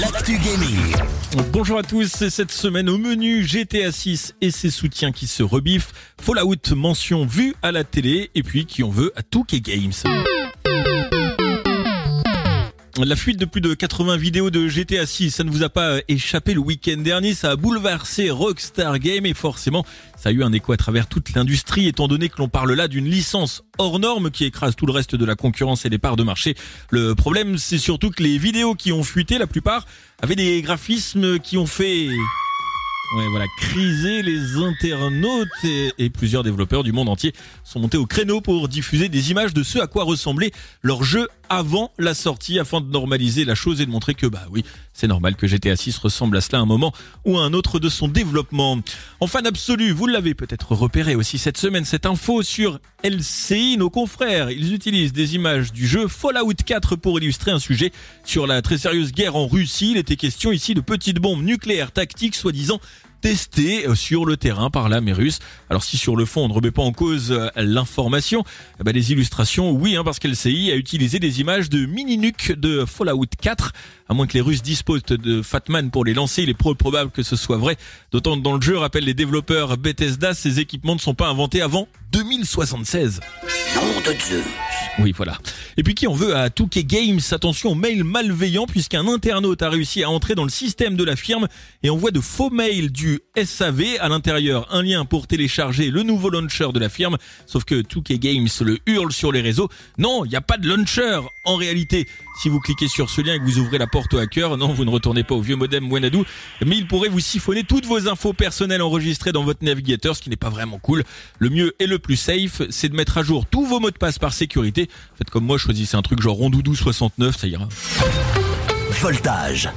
l'actu gaming. Bonjour à tous, c'est cette semaine au menu GTA 6 et ses soutiens qui se rebiffent, Fallout mention vue à la télé et puis qui on veut à Touquet Games. La fuite de plus de 80 vidéos de GTA 6, ça ne vous a pas échappé le week-end dernier, ça a bouleversé Rockstar Game et forcément ça a eu un écho à travers toute l'industrie étant donné que l'on parle là d'une licence hors norme qui écrase tout le reste de la concurrence et des parts de marché. Le problème c'est surtout que les vidéos qui ont fuité, la plupart avaient des graphismes qui ont fait Ouais, voilà, criser les internautes et, et, plusieurs développeurs du monde entier sont montés au créneau pour diffuser des images de ce à quoi ressemblait leur jeu avant la sortie afin de normaliser la chose et de montrer que bah oui, c'est normal que GTA 6 ressemble à cela à un moment ou à un autre de son développement. En fan absolu, vous l'avez peut-être repéré aussi cette semaine, cette info sur LCI, nos confrères, ils utilisent des images du jeu Fallout 4 pour illustrer un sujet sur la très sérieuse guerre en Russie. Il était question ici de petites bombes nucléaires tactiques soi-disant testé euh, sur le terrain par l'armée russe. Alors si sur le fond on ne remet pas en cause euh, l'information, eh ben les illustrations, oui, hein, parce qu'LCI a utilisé des images de mini-nuques de Fallout 4. À moins que les Russes disposent de Fatman pour les lancer, il est probable que ce soit vrai. D'autant que dans le jeu, rappelle les développeurs Bethesda, ces équipements ne sont pas inventés avant 2076. Nom de. Oui, voilà. Et puis qui en veut à Touquet Games? Attention aux mails malveillants puisqu'un internaute a réussi à entrer dans le système de la firme et envoie de faux mails du SAV. À l'intérieur, un lien pour télécharger le nouveau launcher de la firme. Sauf que Touquet Games le hurle sur les réseaux. Non, il n'y a pas de launcher. En réalité, si vous cliquez sur ce lien et que vous ouvrez la porte au hacker, non, vous ne retournez pas au vieux modem Wenadou, mais il pourrait vous siphonner toutes vos infos personnelles enregistrées dans votre navigateur, ce qui n'est pas vraiment cool. Le mieux et le plus safe, c'est de mettre à jour tous vos mots de passe par sécurité. Faites comme moi, choisissez un truc genre rondoudou 69, ça ira. Voltage,